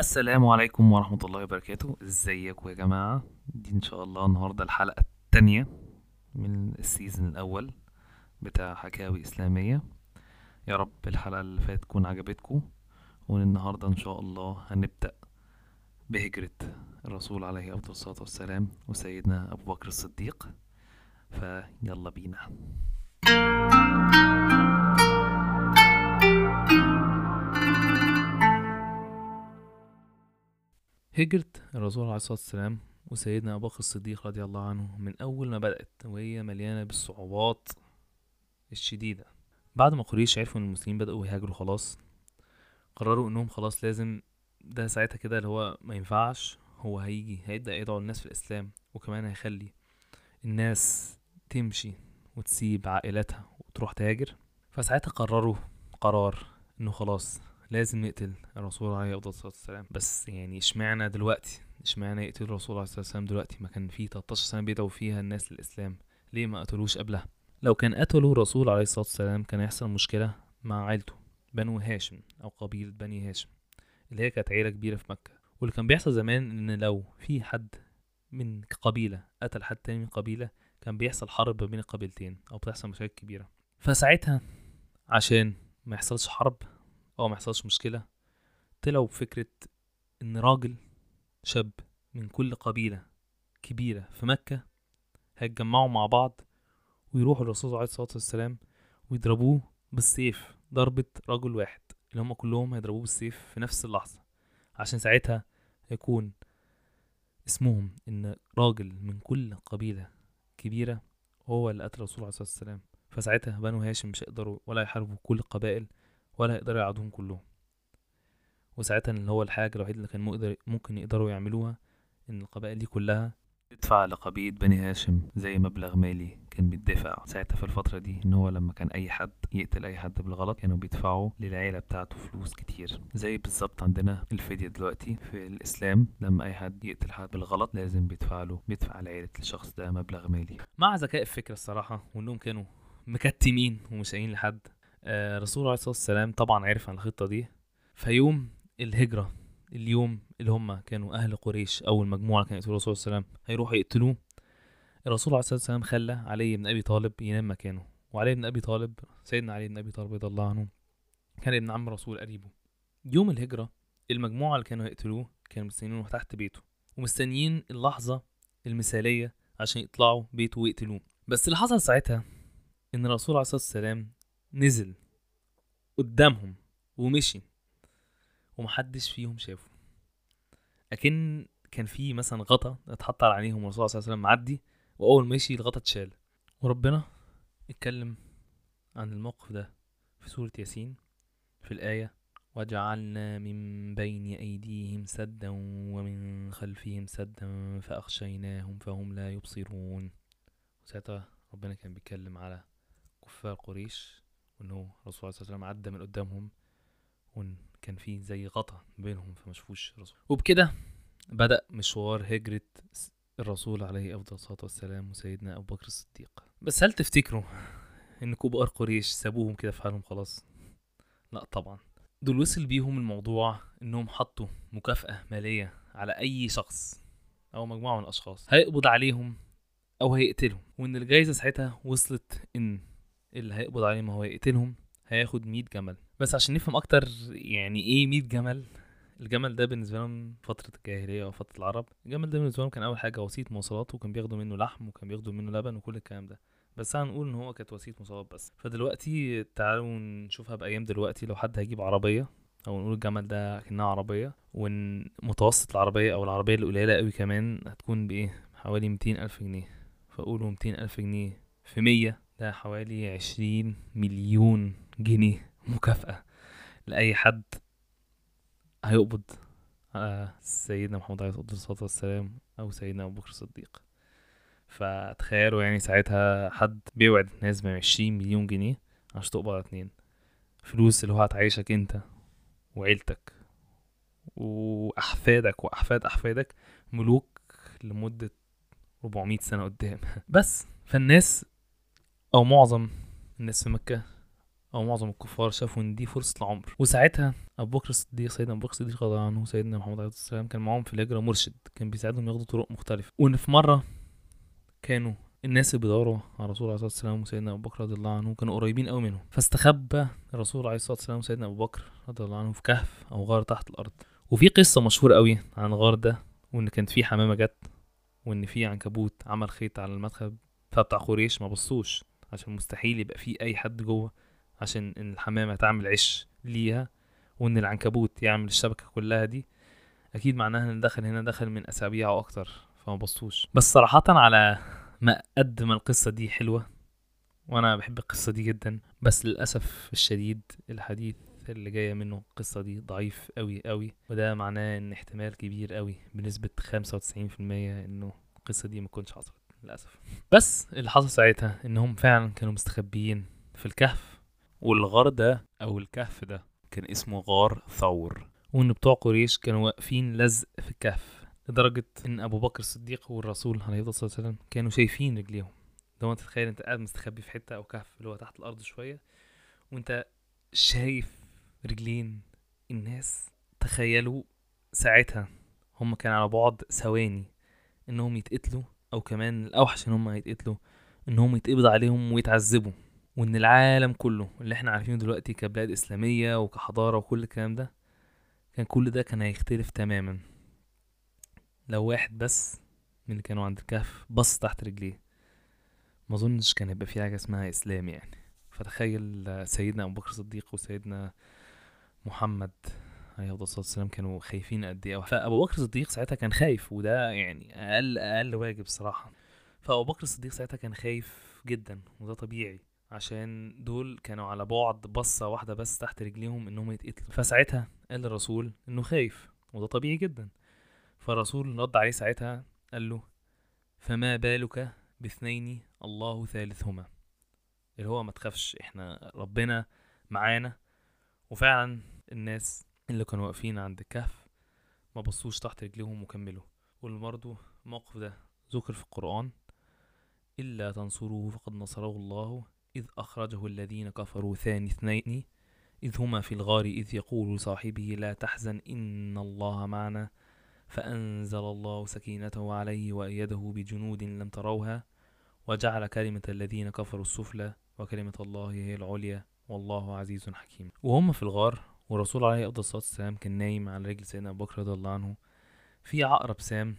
السلام عليكم ورحمة الله وبركاته. ازيكم يا جماعة؟ دي إن شاء الله النهاردة الحلقة التانية من السيزون الأول بتاع حكاوي إسلامية. يا رب الحلقة اللي فاتت تكون عجبتكم والنهاردة إن شاء الله هنبدأ بهجرة الرسول عليه أفضل الصلاة والسلام وسيدنا أبو بكر الصديق. فيلا بينا. هجرة الرسول عليه الصلاة والسلام وسيدنا أبو بكر الصديق رضي الله عنه من أول ما بدأت وهي مليانة بالصعوبات الشديدة. بعد ما قريش عرفوا إن المسلمين بدأوا يهاجروا خلاص قرروا إنهم خلاص لازم ده ساعتها كده اللي هو ما ينفعش هو هيجي هيبدأ يدعو الناس في الإسلام وكمان هيخلي الناس تمشي وتسيب عائلاتها وتروح تهاجر. فساعتها قرروا قرار إنه خلاص لازم نقتل الرسول عليه أفضل الصلاة والسلام. بس يعني اشمعنى دلوقتي؟ اشمعنى يقتل الرسول عليه الصلاة والسلام دلوقتي؟ ما كان في 13 سنة بيدعوا فيها الناس للإسلام. ليه ما قتلوش قبلها؟ لو كان قتلوا الرسول عليه الصلاة والسلام كان هيحصل مشكلة مع عيلته بنو هاشم أو قبيلة بني هاشم اللي هي كانت عيلة كبيرة في مكة. واللي كان بيحصل زمان إن لو في حد من قبيلة قتل حد تاني من قبيلة كان بيحصل حرب بين القبيلتين أو بتحصل مشاكل كبيرة. فساعتها عشان ما يحصلش حرب أو ما يحصلش مشكلة. طلعوا بفكرة إن راجل شاب من كل قبيلة كبيرة في مكة هيتجمعوا مع بعض ويروحوا الرسول عليه الصلاة والسلام ويضربوه بالسيف ضربة رجل واحد اللي هم كلهم هيضربوه بالسيف في نفس اللحظة. عشان ساعتها هيكون اسمهم إن راجل من كل قبيلة كبيرة هو اللي قتل الرسول عليه الصلاة والسلام. فساعتها بنو هاشم مش هيقدروا ولا يحاربوا كل القبائل ولا هيقدروا يعادوهم كلهم. وساعتها اللي هو الحاجة الوحيدة اللي كان مقدر ممكن يقدروا يعملوها إن القبائل دي كلها تدفع لقبيلة بني هاشم زي مبلغ مالي كان بيدفع ساعتها في الفترة دي إن هو لما كان أي حد يقتل أي حد بالغلط كانوا بيدفعوا للعيلة بتاعته فلوس كتير. زي بالظبط عندنا الفدية دلوقتي في الإسلام لما أي حد يقتل حد بالغلط لازم بيدفع له بيدفع لعيلة الشخص ده مبلغ مالي. مع ذكاء الفكرة الصراحة وإنهم كانوا مكتمين ومش قايلين لحد الرسول عليه الصلاة والسلام طبعا عرف عن الخطة دي. فيوم الهجرة اليوم اللي هم كانوا أهل قريش أول مجموعة كانوا يقتلوا الرسول صلى الله عليه وسلم هيروحوا يقتلوه الرسول عليه الصلاة والسلام خلى علي بن أبي طالب ينام مكانه. وعلي بن أبي طالب سيدنا علي بن أبي طالب رضي الله عنه كان ابن عم الرسول قريبه. يوم الهجرة المجموعة اللي كانوا يقتلوه كانوا مستنيينه تحت بيته ومستنيين اللحظة المثالية عشان يطلعوا بيته ويقتلوه. بس اللي حصل ساعتها إن الرسول عليه الصلاة والسلام نزل قدامهم ومشي ومحدش فيهم شافه. لكن كان في مثلا غطا اتحط على عينيهم والرسول صلى الله عليه وسلم معدي وأول ما مشي الغطا اتشال. وربنا اتكلم عن الموقف ده في سورة ياسين في الآية وجعلنا من بين أيديهم سدا ومن خلفهم سدا فأغشيناهم فهم لا يبصرون. وساعتها ربنا كان بيتكلم على كفار قريش. وإنه الرسول صلى الله عليه وسلم عدى من قدامهم وإن كان في زي غطا بينهم فما شافوش الرسول. وبكده بدأ مشوار هجرة الرسول عليه أفضل الصلاة والسلام وسيدنا أبو بكر الصديق. بس هل تفتكروا إن كبار قريش سابوهم كده في حالهم خلاص؟ لا طبعا. دول وصل بيهم الموضوع إنهم حطوا مكافأة مالية على أي شخص أو مجموعة من الأشخاص. هيقبض عليهم أو هيقتلهم. وإن الجايزة ساعتها وصلت إن اللي هيقبض عليهم هو يقتلهم هياخد 100 جمل. بس عشان نفهم أكتر يعني إيه 100 جمل الجمل ده بالنسبة لهم فترة الجاهلية أو فترة العرب الجمل ده بالنسبة لهم كان أول حاجة وسيلة مواصلات وكان بياخدوا منه لحم وكان بياخدوا منه لبن وكل الكلام ده. بس هنقول إن هو كانت وسيلة مواصلات بس. فدلوقتي تعالوا نشوفها بأيام دلوقتي لو حد هيجيب عربية أو نقول الجمل ده كأنها عربية وإن متوسط العربية أو العربية القليله قوي كمان هتكون بإيه؟ حوالي 200 ألف جنيه. فقولوا 200 ألف جنيه في 100 ده حوالي 20 مليون جنيه مكافأة لأي حد هيقبض على سيدنا محمد عليه الصلاة والسلام أو سيدنا أبو بكر الصديق. فتخيلوا يعني ساعتها حد بيوعد الناس بعشرين مليون جنيه عشان تقبض على اتنين. فلوس اللي هو هتعيشك أنت وعيلتك وأحفادك وأحفاد أحفادك ملوك لمدة 400 سنة قدام. بس فالناس أو معظم الناس في مكة أو معظم الكفار شافوا إن دي فرصة العمر. وساعتها أبو بكر الصديق سيدنا أبو بكر الصديق رضي الله عنه وسيدنا محمد عليه الصلاة والسلام كان معاهم في الهجرة مرشد. كان بيساعدهم ياخدوا طرق مختلفة. وإن في مرة كانوا الناس اللي بيدوروا على الرسول عليه الصلاة والسلام وسيدنا أبو بكر رضي الله عنه كانوا قريبين قوي منهم. فاستخبى الرسول عليه الصلاة والسلام وسيدنا أبو بكر رضي الله عنه في كهف أو غار تحت الأرض. وفي قصة مشهورة قوي عن الغار ده وإن كانت في حمامة جت وإن في عنكبوت عمل خيط على المدخل فبتاع قريش ما بصوش. عشان مستحيل يبقى في أي حد جوه عشان إن الحمامة تعمل عش ليها وإن العنكبوت يعمل الشبكة كلها دي. أكيد معناها إن دخل هنا دخل من اسابيع أو أكتر فما بصوش. بس صراحة على ما قد ما القصة دي حلوة وأنا بحب القصة دي جدا. بس للأسف الشديد الحديث اللي جاية منه القصة دي ضعيف قوي قوي وده معناه إن احتمال كبير قوي بنسبة 95% إنه القصة دي ما تكونش حصلت. للأسف. بس اللي حصل ساعتها إنهم فعلا كانوا مستخبيين في الكهف. والغار ده أو الكهف ده. كان اسمه غار ثور. وإن بتوع قريش كانوا واقفين لزق في الكهف لدرجة إن أبو بكر الصديق والرسول عليه الصلاة والسلام كانوا شايفين رجليهم. لو أنت تتخيل أنت قاعد مستخبي في حتة أو كهف اللي هو تحت الأرض شوية وأنت شايف رجلين الناس. تخيلوا ساعتها هم كانوا على بعد ثواني إنهم يتقتلوا أو كمان الأوحش إن هم يتقتلوا انهم يتقبض عليهم ويتعذبوا وإن العالم كله اللي إحنا عارفينه دلوقتي كبلاد إسلامية وكحضارة وكل الكلام ده كان كل ده كان هيختلف تماما. لو واحد بس من اللي كانوا عند الكهف بص تحت رجليه ما أظنش كان هيبقى في حاجة اسمها إسلام يعني. فتخيل سيدنا أبو بكر الصديق وسيدنا محمد عليه الصلاة والسلام كانوا خايفين قد إيه. فأبو بكر الصديق ساعتها كان خايف وده يعني أقل أقل واجب الصراحه فأبو بكر الصديق ساعتها كان خايف جدا وده طبيعي عشان دول كانوا على بعد بصة واحدة بس تحت رجليهم إنهم يتقتلوا. فساعتها قال الرسول إنه خايف وده طبيعي جدا. فالرسول رد عليه ساعتها قال له فما بالك باثنين الله ثالثهما؟ اللي هو ما تخافش إحنا ربنا معانا وفعلا الناس اللي كانوا واقفين عند الكهف ما بصوش تحت رجليهم وكملوا. وبرضه الموقف ده ذكر في القرآن. إلا تنصروه فقد نصره الله إذ أخرجه الذين كفروا ثاني اثنين إذ هما في الغار إذ يقول لصاحبه لا تحزن إن الله معنا. فأنزل الله سكينته عليه وأيده بجنود لم تروها وجعل كلمة الذين كفروا السفلى وكلمة الله هي العليا والله عزيز حكيم. وهم في الغار والرسول عليه أفضل الصلاة والسلام كان نايم على رجل سيدنا أبو بكر رضي الله عنه. في عقرب سام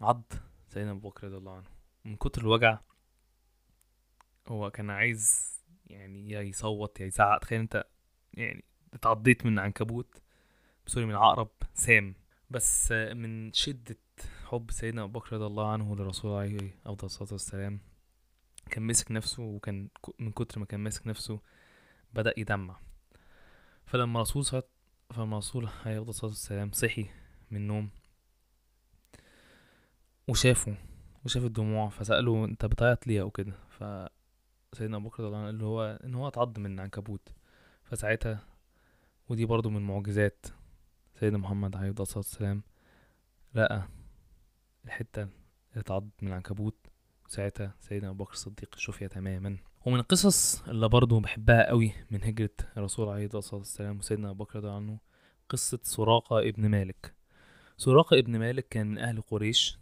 عض سيدنا أبو بكر رضي الله عنه. من كتر الوجع هو كان عايز يعني يا يصوت يا يزعق. تخيل أنت يعني اتعضيت من عنكبوت سوري من عقرب سام. بس من شدة حب سيدنا أبو بكر رضي الله عنه للرسول عليه أفضل الصلاة والسلام كان مسك نفسه وكان من كتر ما كان ماسك نفسه بدأ يدمع. فلما الرسول صلى فلما الرسول عليه الصلاة والسلام صحي من النوم وشافه وشاف الدموع فسأله أنت بتعيط ليه أو كده؟ ف سيدنا أبو بكر رضي الله عنه قال هو إن هو اتعض من عنكبوت فساعتها ودي برضو من معجزات سيدنا محمد عليه الصلاة والسلام لقى الحتة اللي اتعضت من العنكبوت. وساعتها سيدنا أبو بكر الصديق شفي تماما. ومن القصص اللي برضو بحبها قوي من هجرة الرسول عليه الصلاة والسلام وسيدنا أبو بكر رضي عنه قصة سراقة ابن مالك. سراقة ابن مالك كان من أهل قريش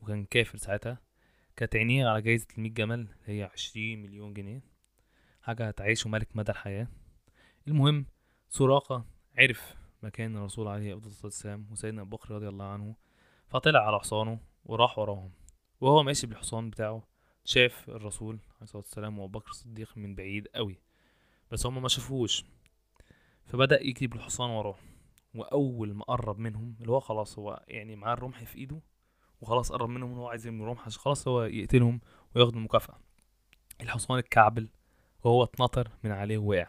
وكان كافر ساعتها. كانت عينيه على جايزة المية جمل هي عشرين مليون جنيه. حاجة هتعيشه ملك مدى الحياة. المهم سراقة عرف مكان الرسول عليه الصلاة والسلام وسيدنا أبو بكر رضي الله عنه فطلع على حصانه وراح وراهم. وهو ماشي بالحصان بتاعه شاف الرسول عليه الصلاة والسلام وأبو بكر الصديق من بعيد قوي بس هما ما شافوش فبدأ يجري بالحصان وراه وأول ما قرب منهم اللي هو خلاص هو يعني معاه الرمح في إيده وخلاص قرب منهم إن هو عايز يرمي رمح عشان خلاص هو يقتلهم وياخد المكافأة. الحصان اتكعبل وهو اتنطر من عليه ووقع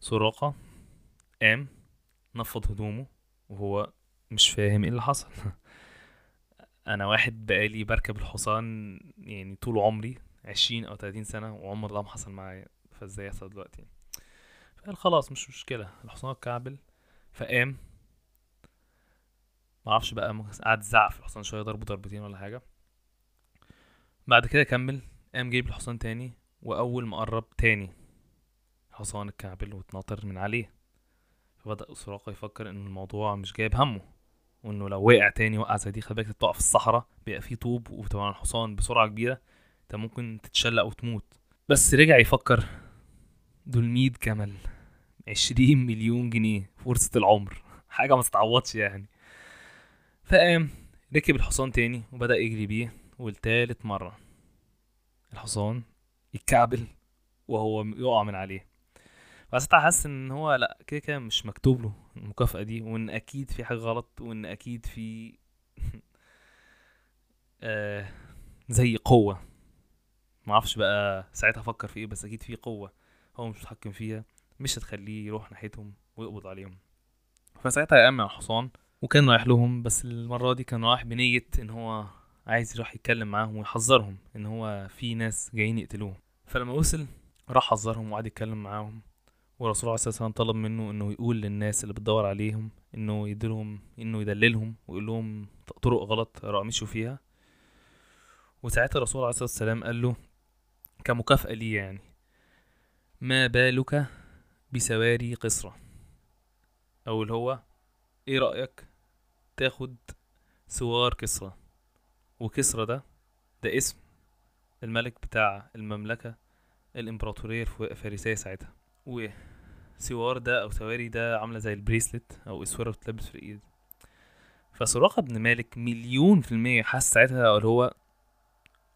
سراقة قام نفض هدومه وهو مش فاهم إيه اللي حصل. أنا واحد بقالي بركب الحصان يعني طول عمري عشرين أو تلاتين سنة وعمر ده ما حصل معايا فإزاي يحصل دلوقتي؟ فقال خلاص مش مشكلة الحصان اتكعبل فقام. معرفش بقى قعد يزعق في الحصان شوية ضربه ضربتين ولا حاجة. بعد كده كمل قام جايب الحصان تاني وأول ما قرب تاني الحصان اتكعبل واتنطر من عليه. فبدأ سراقة يفكر إن الموضوع مش جايب همه. وإنه لو وقع تاني وقع زي دي خلي بالك تقع في الصحراء بيبقى فيه طوب وطبعا الحصان بسرعة كبيرة أنت ممكن تتشلق وتموت. بس رجع يفكر دول 100 جمل 20 مليون جنيه فرصة العمر. حاجة ما تتعوضش يعني. فقام ركب الحصان تاني وبدأ يجري بيه والتالت مرة الحصان يتكعبل وهو يقع من عليه. فساعتها حاسس إن هو لأ كده كده مش مكتوب له المكافأة دي وإن أكيد في حاجة غلط وإن أكيد في آه زي قوة. معرفش بقى ساعتها أفكر في إيه بس أكيد في قوة هو مش متحكم فيها مش هتخليه يروح ناحيتهم ويقبض عليهم. فساعتها على الحصان وكان رايح لهم بس المرة دي كان رايح بنية إن هو عايز يروح يتكلم معاهم ويحذرهم إن هو في ناس جايين يقتلوه فلما وصل راح حذرهم وقعد يتكلم معاهم. والرسول عليه الصلاه والسلام طلب منه إنه يقول للناس اللي بتدور عليهم إنه يديلهم إنه يدللهم ويقول لهم طرق غلط مشوا فيها. وساعتها الرسول عليه الصلاة والسلام قال له كمكافأة ليه يعني ما بالك بسواري قصرة؟ أو اللي هو إيه رأيك تاخد سوار كسرى وكسرى ده ده اسم الملك بتاع المملكة الإمبراطورية الف- الفارسية ساعتها وسوار ده أو سواري ده عاملة زي ال bracelet أو اسورة بتلبس في الإيد. فسراقة بن مالك مليون في المية حس ساعتها اللي هو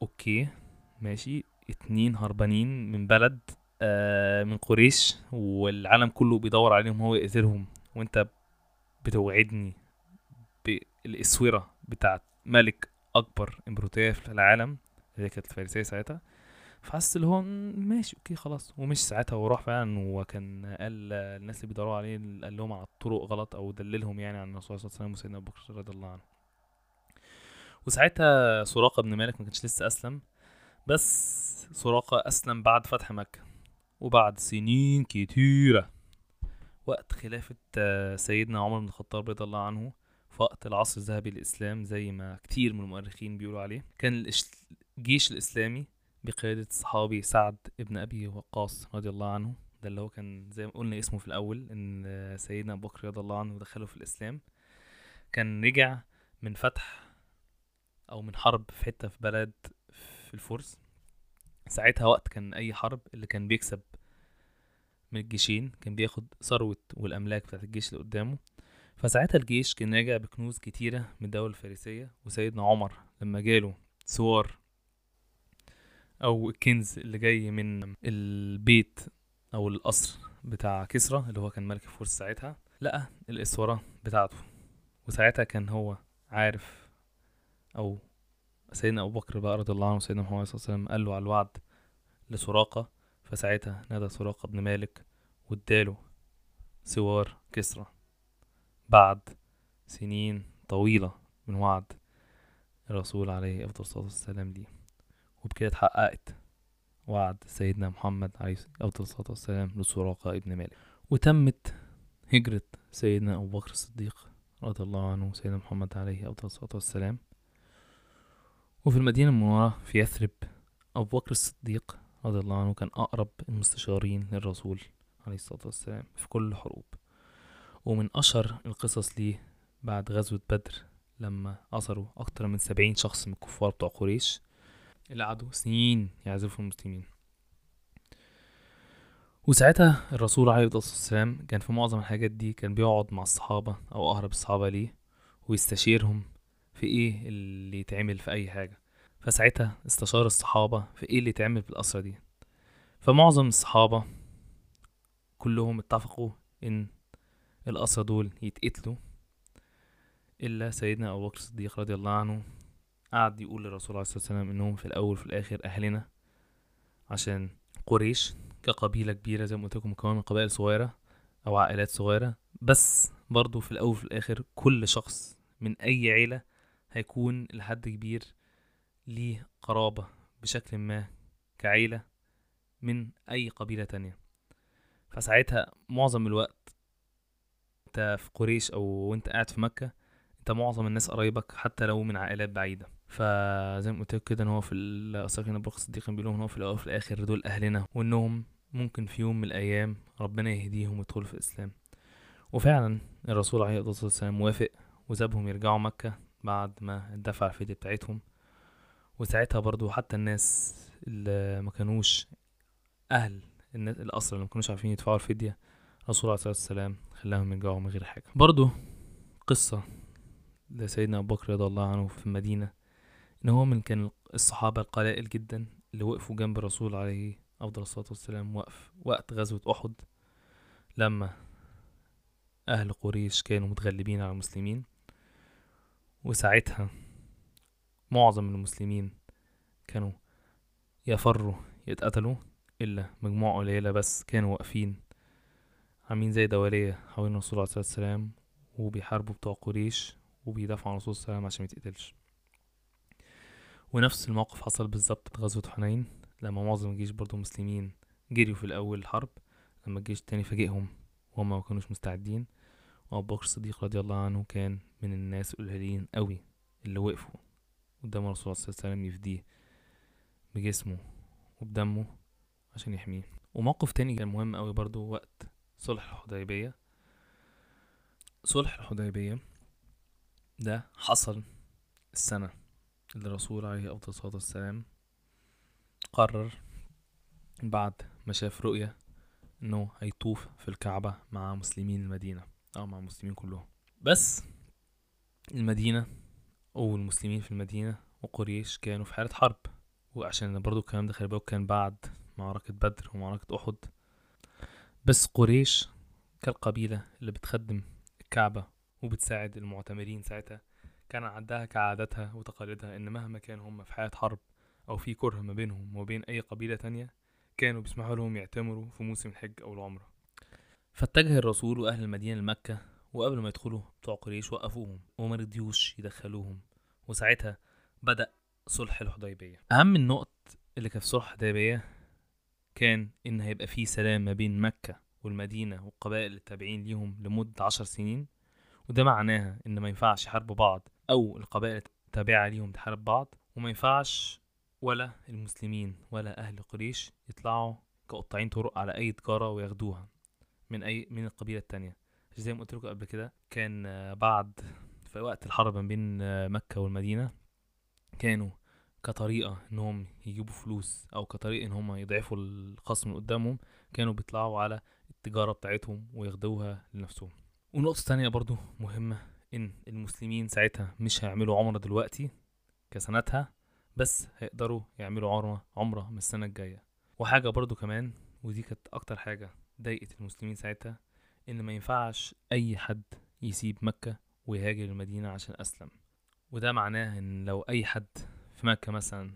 okay ماشي اتنين هربانين من بلد آه من قريش والعالم كله بيدور عليهم هو يقتلهم. وأنت بتوعدني بالاسوره بتاعت ملك أكبر إمبراطورية في العالم اللي كانت الفارسية ساعتها. فحس اللي هو "مم، ماشي أوكي خلاص. ومش ساعتها وراح فعلا وكان قال الناس اللي بيدوروا عليه قال لهم على الطرق غلط أو دللهم يعني عن الرسول صلى الله عليه وسلم وسيدنا أبو بكر رضي الله عنه. وساعتها سراقة بن مالك ما كانش لسه أسلم بس سراقة أسلم بعد فتح مكة وبعد سنين كتيرة. وقت خلافة آه، سيدنا عمر بن الخطاب رضي الله عنه في وقت العصر الذهبي للإسلام زي ما كتير من المؤرخين بيقولوا عليه. كان الجيش الإسلامي بقيادة الصحابي سعد ابن أبي وقاص رضي الله عنه. ده اللي هو كان زي ما قلنا اسمه في الأول إن سيدنا أبو بكر رضي الله عنه دخله في الإسلام. كان رجع من فتح أو من حرب في حتة في بلد في الفرس. ساعتها وقت كان أي حرب اللي كان بيكسب من الجيشين كان بياخد ثروة والأملاك بتاعت الجيش اللي قدامه. فساعتها الجيش كان راجع بكنوز كتيرة من الدولة الفارسية. وسيدنا عمر لما جاله سوار أو الكنز اللي جاي من البيت أو القصر بتاع كسرى اللي هو كان ملك الفرس ساعتها لقى الإسورة بتاعته. وساعتها كان هو عارف أو سيدنا أبو بكر بقى رضي الله عنه وسيدنا محمد صلى الله عليه وسلم قال له على الوعد لسراقة. فساعتها نادى سراقة بن مالك واداله سوار كسرى بعد سنين طويلة من وعد الرسول عليه أفضل الصلاة والسلام ليه. وبكده اتحققت. وعد سيدنا محمد عليه أفضل الصلاة والسلام لسراقة ابن مالك. وتمت هجرة سيدنا أبو بكر الصديق رضي الله عنه وسيدنا محمد عليه أفضل الصلاة والسلام. وفي المدينة المنورة في يثرب أبو بكر الصديق رضي الله عنه كان أقرب المستشارين للرسول عليه الصلاة والسلام في كل الحروب ومن أشهر القصص ليه بعد غزوة بدر لما أسروا أكتر من سبعين شخص من الكفار بتوع قريش. اللي قعدوا سنين يعزفوا المسلمين. وساعتها الرسول عليه الصلاة والسلام كان في معظم الحاجات دي كان بيقعد مع الصحابة أو أقرب الصحابة ليه ويستشيرهم في إيه اللي يتعمل في أي حاجة. فساعتها استشار الصحابة في إيه اللي يتعمل في الأسرة دي. فمعظم الصحابة كلهم اتفقوا إن الأسرة دول يتقتلوا إلا سيدنا أبو بكر الصديق رضي الله عنه قعد يقول للرسول عليه الصلاة والسلام إنهم في الأول وفي الآخر أهلنا عشان قريش كقبيلة كبيرة زي ما قلت لكم مكونة من قبائل صغيرة أو عائلات صغيرة. بس برضو في الأول وفي الآخر كل شخص من أي عيلة هيكون لحد كبير ليه قرابة بشكل ما كعيلة من أي قبيلة تانية. فساعتها معظم الوقت أنت في قريش أو وأنت قاعد في مكة أنت معظم الناس قرايبك حتى لو من عائلات بعيدة. فزي ما قلت لك كده إن هو في الاثار كان أبو بكر الصديق كان بيقول لهم إن هو في الأول وفي الآخر دول أهلنا وإنهم ممكن في يوم من الأيام ربنا يهديهم ويدخلوا في الإسلام. وفعلا الرسول عليه الصلاة والسلام وافق وسابهم يرجعوا مكة بعد ما اندفع الفدية بتاعتهم. وساعتها برضو حتى الناس اللي ما كانوش أهل الناس الأصل اللي ما كانوش عارفين يدفعوا الفدية الرسول عليه الصلاة والسلام خلاهم يرجعوا من غير حاجة. برضو قصة لسيدنا أبو بكر رضي الله عنه في المدينة. إن هو من كان الصحابة القلائل جدا اللي وقفوا جنب الرسول عليه أفضل الصلاة والسلام وقف وقت غزوة أحد لما أهل قريش كانوا متغلبين على المسلمين. وساعتها معظم المسلمين كانوا يفروا يتقتلوا إلا مجموعة قليلة بس كانوا واقفين عاملين زي دورية حوالين الرسول عليه الصلاة والسلام وبيحاربوا بتوع قريش وبيدافعوا عن الرسول صلى الله عليه وسلم عشان ميتقتلش ونفس الموقف حصل بالظبط في غزوة حنين لما معظم الجيش برضو المسلمين جريوا في الأول الحرب لما الجيش التاني فاجئهم وهم ما كانوش مستعدين. وأبو بكر الصديق رضي الله عنه كان من الناس القليلين قوي اللي وقفوا قدام الرسول صلى الله عليه وسلم يفديه بجسمه وبدمه عشان يحميه. وموقف تاني كان مهم قوي برضو وقت صلح الحديبية. صلح الحديبية ده حصل السنة الرسول عليه أفضل الصلاة والسلام قرر بعد ما شاف رؤية إنه هيطوف في الكعبة مع مسلمين المدينة أو مع المسلمين كلهم. بس المدينة أو المسلمين في المدينة وقريش كانوا في حالة حرب. وعشان برضو الكلام ده خلي بالك كان بعد معركة بدر ومعركة أحد. بس قريش كالقبيلة اللي بتخدم الكعبة وبتساعد المعتمرين ساعتها. كان عندها كعاداتها وتقاليدها إن مهما كان هم في حالة حرب أو في كره ما بينهم وبين أي قبيلة تانية كانوا بيسمحوا لهم يعتمروا في موسم الحج أو العمرة. فاتجه الرسول وأهل المدينة لمكة وقبل ما يدخلوا بتوع قريش وقفوهم وما رضيوش يدخلوهم. وساعتها بدأ صلح الحديبية. أهم النقط اللي كانت في صلح الحديبية كان إن هيبقى فيه سلام ما بين مكة والمدينة والقبائل التابعين ليهم لمدة عشر سنين وده معناها إن ما ينفعش يحاربوا بعض أو القبائل التابعة ليهم تحارب بعض وما ينفعش ولا المسلمين ولا أهل قريش يطلعوا كقطاعين طرق على أي تجارة وياخدوها من أي من القبيلة التانية. زي ما قلت لكم قبل كده كان بعد في وقت الحرب ما بين مكة والمدينة كانوا كطريقة إنهم يجيبوا فلوس أو كطريقة إن هم يضعفوا الخصم اللي قدامهم كانوا بيطلعوا على التجارة بتاعتهم وياخدوها لنفسهم. ونقطة تانية برضو مهمة. إن المسلمين ساعتها مش هيعملوا عمرة دلوقتي كسنتها بس هيقدروا يعملوا عمرة عمرة من السنة الجاية. وحاجة برضو كمان ودي كانت أكتر حاجة ضايقت المسلمين ساعتها إن ما ينفعش أي حد يسيب مكة ويهاجر المدينة عشان أسلم. وده معناه إن لو أي حد في مكة مثلا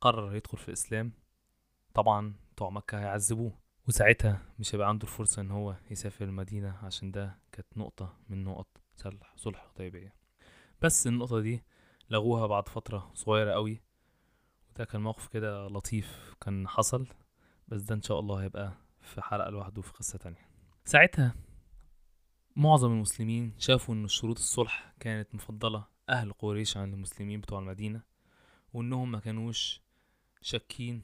قرر يدخل في الاسلام طبعا بتوع مكة هيعذبوه. وساعتها مش هيبقى عنده الفرصة إن هو يسافر المدينة عشان ده كانت نقطة من نقط صلح صلح الحديبية بس النقطة دي لغوها بعد فترة صغيرة قوي. وده كان موقف كده لطيف كان حصل. بس ده إن شاء الله هيبقى في حلقة لوحده في قصة تانية. ساعتها معظم المسلمين شافوا إن شروط الصلح كانت مفضلة أهل قريش عن المسلمين بتوع المدينة. وانهم ما كانوش شاكين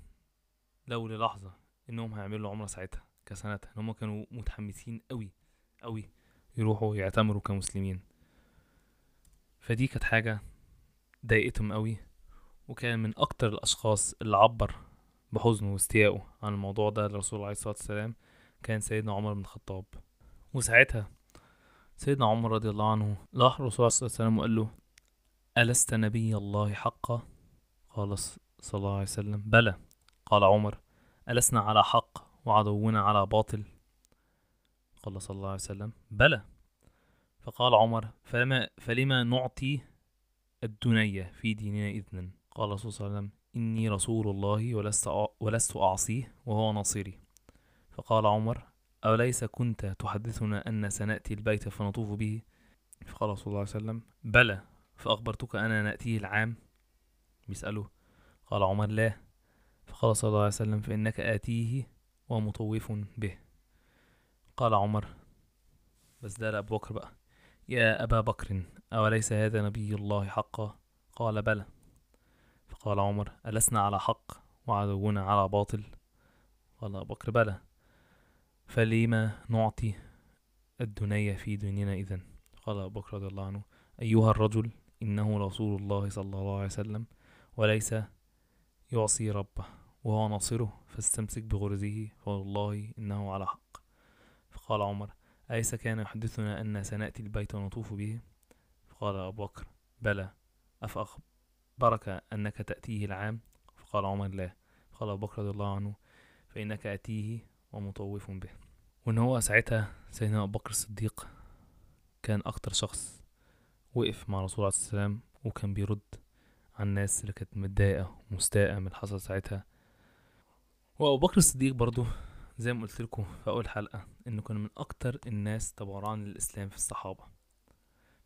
لو للحظة إنهم هيعملوا عمرة ساعتها كسنتها. إن هم كانوا متحمسين قوي قوي يروحوا يعتمروا كمسلمين. فدي كانت حاجة ضايقتهم قوي وكان من أكتر الأشخاص اللي عبر بحزنه واستيائه عن الموضوع ده للرسول عليه الصلاة والسلام كان سيدنا عمر بن الخطاب. وساعتها سيدنا عمر رضي الله عنه راح الرسول صلى الله عليه وسلم وقال له ألست نبي الله حقا؟ قال صلى الله عليه وسلم بلى. قال عمر ألسنا على حق وعدونا على باطل. قال صلى الله عليه وسلم بلى. فقال عمر فلما, فلما نعطي الدنيا في ديننا إذنا؟ قال صلى الله عليه وسلم إني رسول الله ولست ولست أعصيه وهو ناصري. فقال عمر أوليس كنت تحدثنا أن سنأتي البيت فنطوف به؟ فقال صلى الله عليه وسلم بلى. فأخبرتك أنا نأتيه العام؟ بيسأله قال عمر لا. فقال صلى الله عليه وسلم فإنك آتيه ومطوف به. قال عمر. بس ده لأبو بكر بقى. يا أبا بكر أوليس هذا نبي الله حقا؟ قال بلى. فقال عمر ألسنا على حق وعدونا على باطل؟ قال أبو بكر بلى. فلما نعطي الدنيا في ديننا إذن؟ قال أبو بكر رضي الله عنه. أيها الرجل إنه رسول الله صلى الله عليه وسلم وليس يعصي ربه وهو ناصره فاستمسك بغرزه فوالله إنه على حق. فقال عمر أليس كان يحدثنا أن سنأتي البيت ونطوف به؟ فقال أبو بكر بلى أفأخبرك أنك تأتيه العام؟ فقال عمر لا. قال أبو بكر رضي الله عنه فإنك أتيه ومطوف به. وإن هو ساعتها سيدنا أبو بكر الصديق كان أكتر شخص وقف مع رسول الله صلى عليه وكان بيرد على الناس اللي كانت متضايقة ومستاءة من اللي حصل ساعتها. وأبو بكر الصديق برضو زي ما قلت لكم في أول حلقة إنه كان من أكتر الناس تبرعا للإسلام في الصحابة.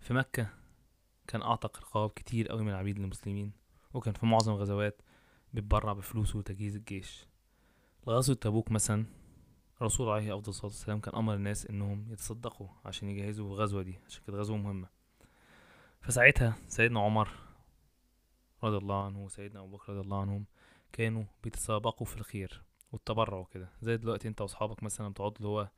في مكة كان أعتق رقاب كتير قوي من عبيد المسلمين وكان في معظم الغزوات بيتبرع بفلوسه وتجهيز الجيش. لغزوة تبوك مثلا الرسول عليه أفضل الصلاة والسلام كان أمر الناس إنهم يتصدقوا عشان يجهزوا الغزوة دي عشان كانت غزوة مهمة. فساعتها سيدنا عمر رضي الله عنه وسيدنا أبو بكر رضي الله عنهم كانوا بيتسابقوا في الخير. والتبرع وكده. زي دلوقتي انت واصحابك مثلا بتقعدوا اللي هو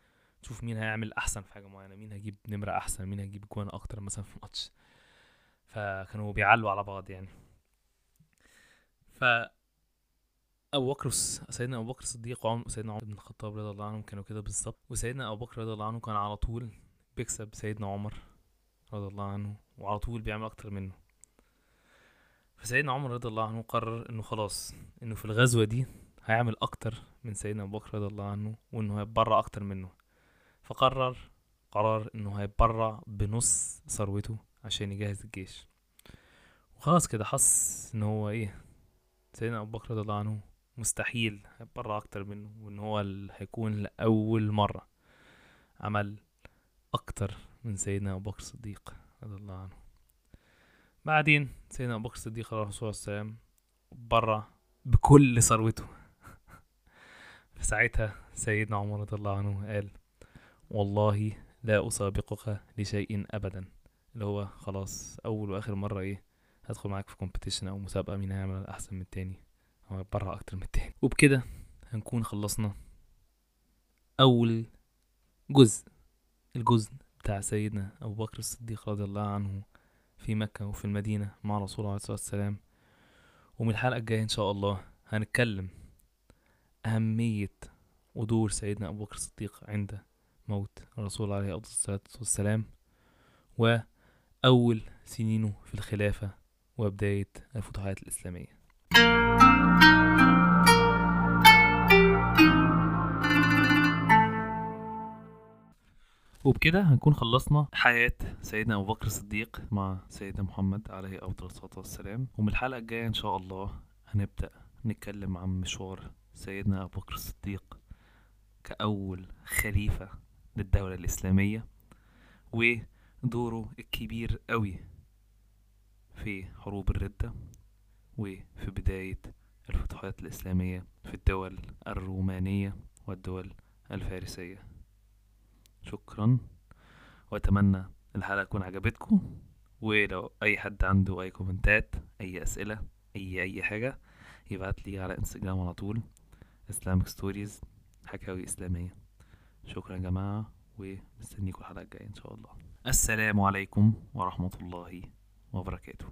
تشوف مين هيعمل أحسن في حاجة معينة مين هيجيب نمرة أحسن مين هيجيب جوان أكتر مثلا في ماتش. فكانوا بيعلوا على بعض يعني. ف أبو بكر سيدنا أبو بكر الصديق وسيدنا عمر بن الخطاب رضي الله عنهم كانوا كده بالظبط. وسيدنا أبو بكر رضي الله عنه كان على طول بيكسب سيدنا عمر رضي الله عنه وعلى طول بيعمل أكتر منه. فسيدنا عمر رضي الله عنه قرر إنه خلاص إنه في الغزوة دي هيعمل أكتر من سيدنا أبو بكر رضي الله عنه وإنه هيتبرع أكتر منه. فقرر قرار إنه هيتبرع بنص ثروته عشان يجهز الجيش. وخلاص كده حس إن هو إيه سيدنا أبو بكر رضي الله عنه مستحيل هيتبرع أكتر منه وإن هو هيكون لأول مرة عمل أكتر من سيدنا أبو بكر الصديق رضي الله عنه. بعدين سيدنا أبو بكر الصديق عليه الصلاة والسلام برع بكل ثروته. فساعتها سيدنا عمر رضي الله عنه قال والله لا أسابقك لشيء أبدا. اللي هو خلاص أول وآخر مرة إيه هدخل معاك في كومبيتيشن أو مسابقة مين هيعمل أحسن من التاني أو هيتبرع أكتر من التاني. وبكده هنكون خلصنا أول جزء الجزء بتاع سيدنا أبو بكر الصديق رضي الله عنه في مكة وفي المدينة مع رسول الله عليه الصلاة والسلام. ومن الحلقة الجاية إن شاء الله هنتكلم أهمية ودور سيدنا أبو بكر الصديق عند موت الرسول عليه الصلاة والسلام وأول سنينه في الخلافة وبداية الفتوحات الإسلامية. وبكده هنكون خلصنا حياة سيدنا أبو بكر الصديق مع سيدنا محمد عليه أفضل الصلاة والسلام. ومن الحلقة الجاية إن شاء الله هنبدأ نتكلم عن مشوار سيدنا أبو بكر الصديق كأول خليفة للدولة الإسلامية ودوره الكبير قوي في حروب الردة وفي بداية الفتوحات الإسلامية في الدول الرومانية والدول الفارسية. شكرا وأتمنى الحلقة تكون عجبتكم ولو أي حد عنده أي كومنتات أي أسئلة أي أي حاجة يبعت لي على إنستجرام على طول. Islamic Stories حكاوي إسلامية شكرا يا جماعة ومستنيكم الحلقة الجاية إن شاء الله. السلام عليكم ورحمة الله وبركاته.